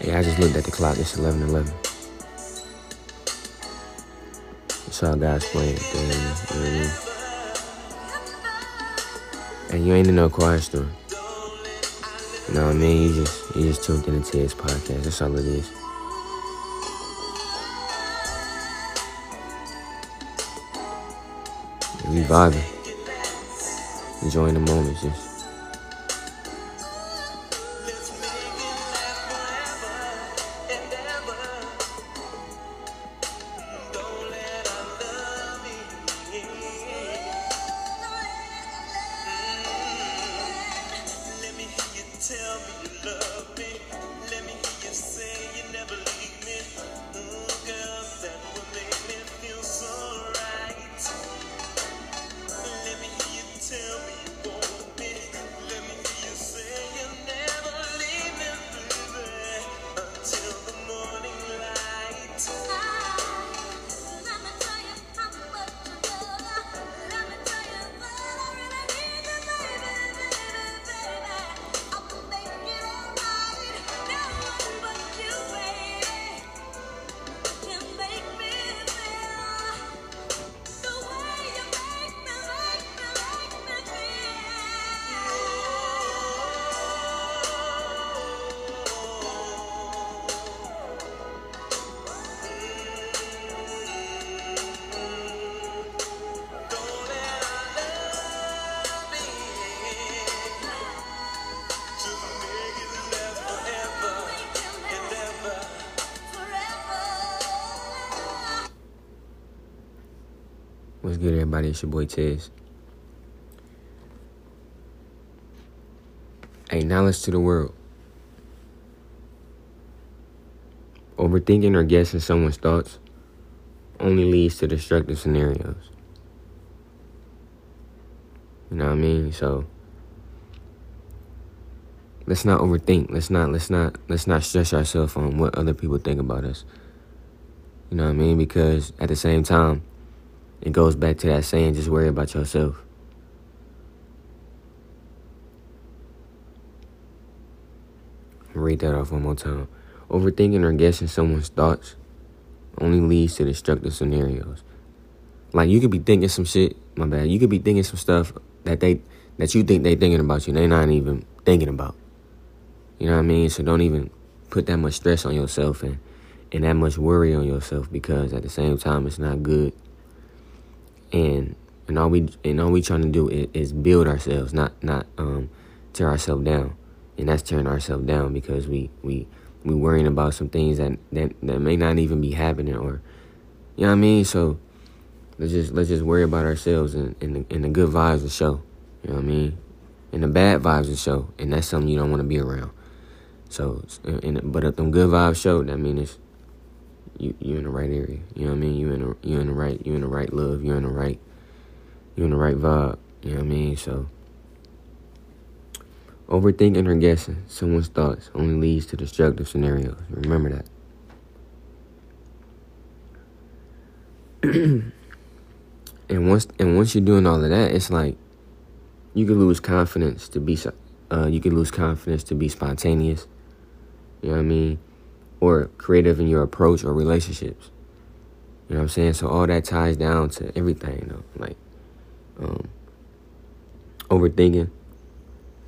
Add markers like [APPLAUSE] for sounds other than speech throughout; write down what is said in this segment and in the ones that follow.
Hey, I just looked at the clock. It's 11 11. It's all God's plan. You know what I mean? And you ain't in no choir storm. You know what I mean? You just you just tuned into his podcast. That's all it is. We vibing. Enjoying the moments, just What's good, everybody? It's your boy Tez. Hey, knowledge to the world. Overthinking or guessing someone's thoughts only leads to destructive scenarios. You know what I mean? So let's not overthink. Let's not let's not let's not stress ourselves on what other people think about us. You know what I mean? Because at the same time, it goes back to that saying, just worry about yourself. Read that off one more time. Overthinking or guessing someone's thoughts only leads to destructive scenarios. Like you could be thinking some shit, my bad. You could be thinking some stuff that they that you think they thinking about you. They not even thinking about. You know what I mean? So don't even put that much stress on yourself and and that much worry on yourself because at the same time it's not good. And and all we and all we trying to do is, is build ourselves, not not um tear ourselves down. And that's tearing ourselves down because we we we worrying about some things that, that that may not even be happening or you know what I mean? So let's just let's just worry about ourselves and, and the, and the good vibes will show. You know what I mean? And the bad vibes will show, and that's something you don't want to be around. So, and, but if them good vibes show, that means it's you you in the right area. You know what I mean? You in the you in the right you in the right love. You in the right you in the right vibe. You know what I mean? So overthinking or guessing someone's thoughts only leads to destructive scenarios. Remember that. [CLEARS THROAT] and once and once you're doing all of that, it's like you can lose confidence to be uh, you can lose confidence to be spontaneous. You know what I mean? Or creative in your approach or relationships. You know what I'm saying? So all that ties down to everything, though. Like, um, overthinking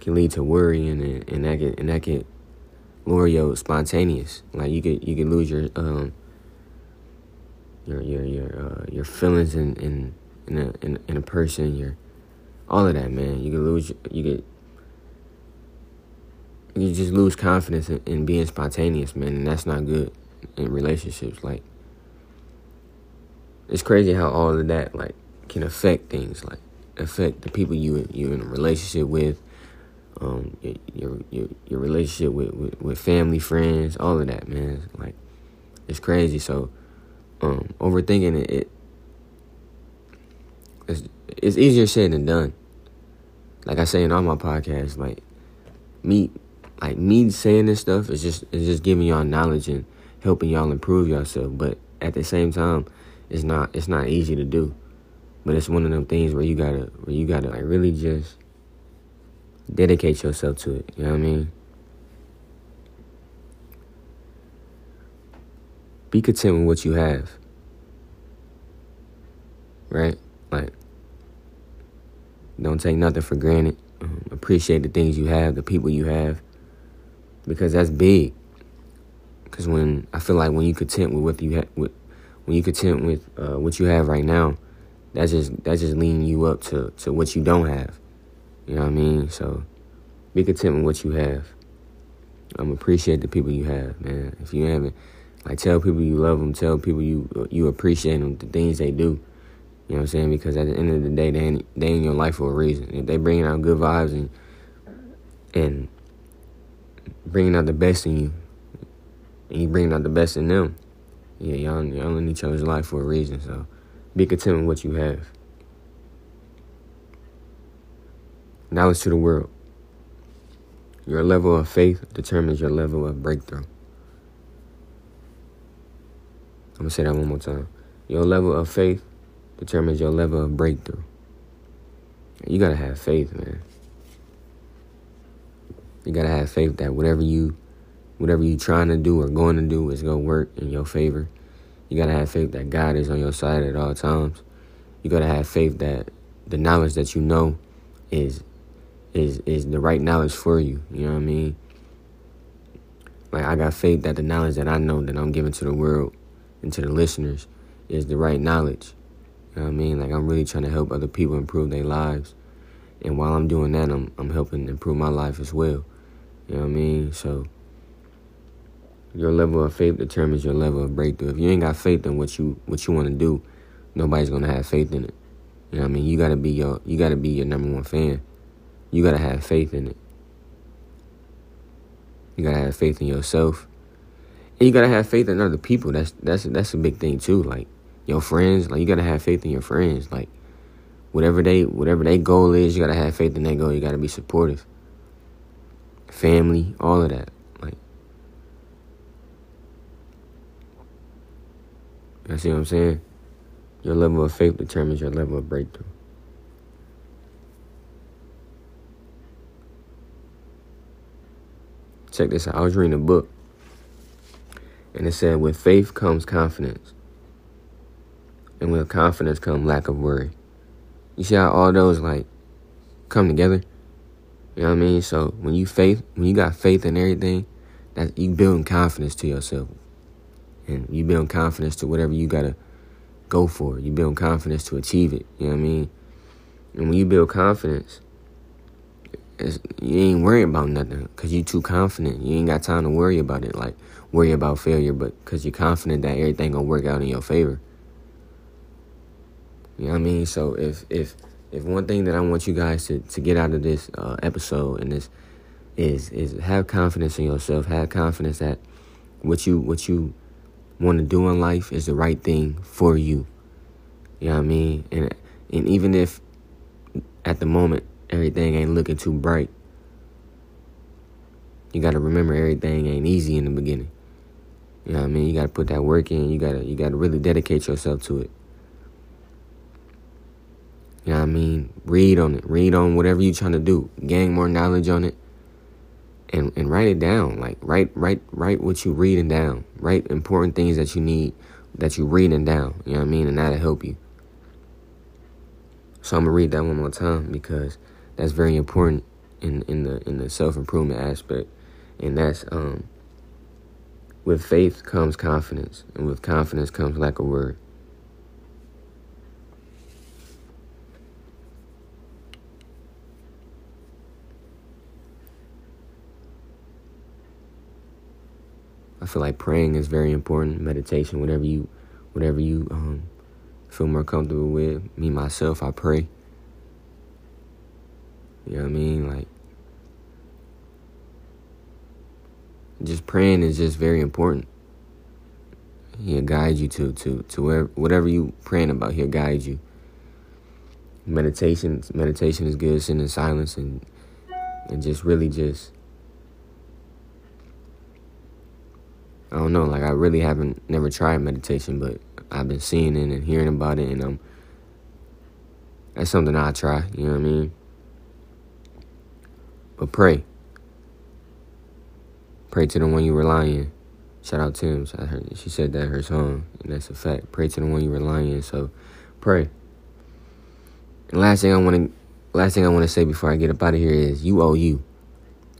can lead to worry, and and that can and that can lure your spontaneous. Like you could you could lose your um your your your uh, your feelings in in in a in, in a person. Your all of that, man. You could lose you could you just lose confidence in, in being spontaneous, man, and that's not good in relationships. Like it's crazy how all of that like can affect things, like affect the people you you in a relationship with, um, your your your relationship with, with, with family, friends, all of that, man. Like it's crazy. So um, overthinking it, it it's, it's easier said than done. Like I say in all my podcasts, like me like me saying this stuff is just is just giving y'all knowledge and helping y'all improve yourself. But at the same time, it's not it's not easy to do. But it's one of them things where you gotta where you gotta like really just dedicate yourself to it. You know what I mean? be content with what you have. Right? Like, don't take nothing for granted. Um, appreciate the things you have, the people you have, because that's big. Because when I feel like when you content with what you have, with when you content with uh, what you have right now, that's just that's just leading you up to to what you don't have. You know what I mean? So be content with what you have. Um, appreciate the people you have, man. If you haven't, like, tell people you love them. Tell people you you appreciate them, the things they do. You know what I'm saying? Because at the end of the day, they in, they in your life for a reason. If they bringing out good vibes and and bringing out the best in you, and you bringing out the best in them, yeah, y'all y'all in each other's life for a reason. So be content with what you have. Knowledge to the world. Your level of faith determines your level of breakthrough. I'm to say that one more time. Your level of faith determines your level of breakthrough. You got to have faith, man. You got to have faith that whatever you whatever you trying to do or going to do is to work in your favor. You got to have faith that God is on your side at all times. You got to have faith that the knowledge that you know is is is the right knowledge for you. You know what I mean? Like I got faith that the knowledge that I know that I'm giving to the world and to the listeners is the right knowledge. You know what I mean? Like I'm really trying to help other people improve their lives. And while I'm doing that, I'm I'm helping improve my life as well. You know what I mean? So your level of faith determines your level of breakthrough. If you ain't got faith in what you what you want to do, nobody's gonna have faith in it. You know what I mean? You gotta be your you gotta be your number one fan. You gotta have faith in it. You gotta have faith in yourself. And you gotta have faith in other people. That's that's that's a big thing too. Like your friends, like you gotta have faith in your friends. Like whatever they whatever their goal is, you gotta have faith in their goal. You gotta be supportive. Family, all of that. Like you see what I'm saying? Your level of faith determines your level of breakthrough. Check this out. I was reading a book, and it said, "With faith comes confidence, and with confidence comes lack of worry." You see how all those like come together? You know what I mean? So when you faith, when you got faith in everything, that you building confidence to yourself, and you building confidence to whatever you gotta go for. You build confidence to achieve it. You know what I mean? And when you build confidence, you ain't worrying about nothing because you too confident. You ain't got time to worry about it, like worry about failure, but because you're confident that everything gonna work out in your favor. You know what I mean? So if if if one thing that I want you guys to, to get out of this uh, episode and this is is have confidence in yourself. Have confidence that what you what you want to do in life is the right thing for you. You know what I mean? And and even if at the moment everything ain't looking too bright. You gotta remember everything ain't easy in the beginning. You know what I mean? You gotta put that work in. You gotta you gotta really dedicate yourself to it. You know what I mean? Read on it. Read on whatever you're trying to do. Gain more knowledge on it. And and write it down. Like write write write what you reading down. Write important things that you need that you reading down. You know what I mean? And that'll help you. So I'm gonna read that one more time because that's very important in in the in the self improvement aspect, and that's um. With faith comes confidence, and with confidence comes lack of word. Feel like praying is very important. Meditation, whatever you, whatever you um, feel more comfortable with. Me myself, I pray. You know what I mean? Like, just praying is just very important. He'll guide you to to to where whatever you praying about. He'll guide you. Meditation, meditation is good. Sitting in silence and and just really just. I don't know. Like I really haven't never tried meditation, but I've been seeing it and hearing about it, and um, that's something I try. You know what I mean? But pray. Pray to the one you rely on. Shout out Tim. She said that her song, and that's a fact. Pray to the one you rely on. So, pray. And last thing I want to, last thing I want to say before I get up out of here is you owe you.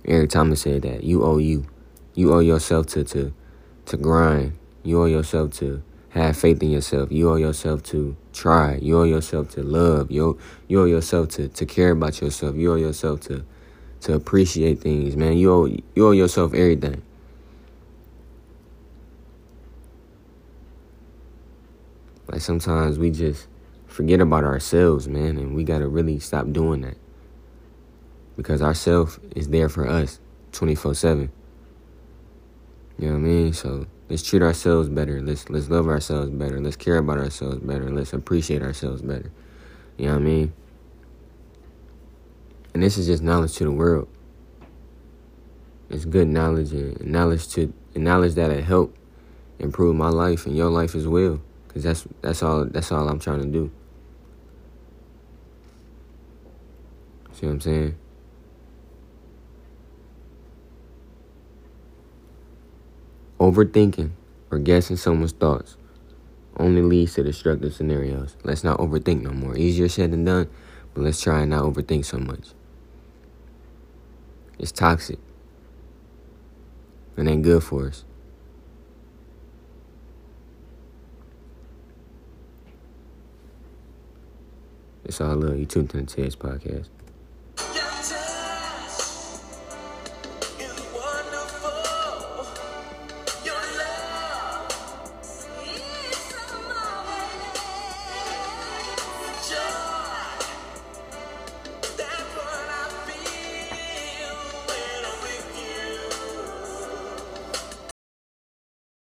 Eric Thomas said that you owe you. You owe yourself to to to grind. You owe yourself to have faith in yourself. You owe yourself to try. You owe yourself to love. You you owe yourself to to care about yourself. You owe yourself to to appreciate things, man. You owe you owe yourself everything. Like sometimes we just forget about ourselves, man, and we gotta really stop doing that. Because ourself is there for us 24 7. You know what I mean? So let's treat ourselves better. Let's let's love ourselves better. Let's care about ourselves better. Let's appreciate ourselves better. You know what I mean? And this is just knowledge to the world. It's good knowledge and knowledge to and knowledge that'll help improve my life and your life as well. Cause that's that's all that's all I'm trying to do. See what I'm saying? Overthinking or guessing someone's thoughts only leads to destructive scenarios. Let's not overthink no more. Easier said than done, but let's try and not overthink so much. It's toxic. And ain't good for us. It's all love. You tuned to the Tez podcast.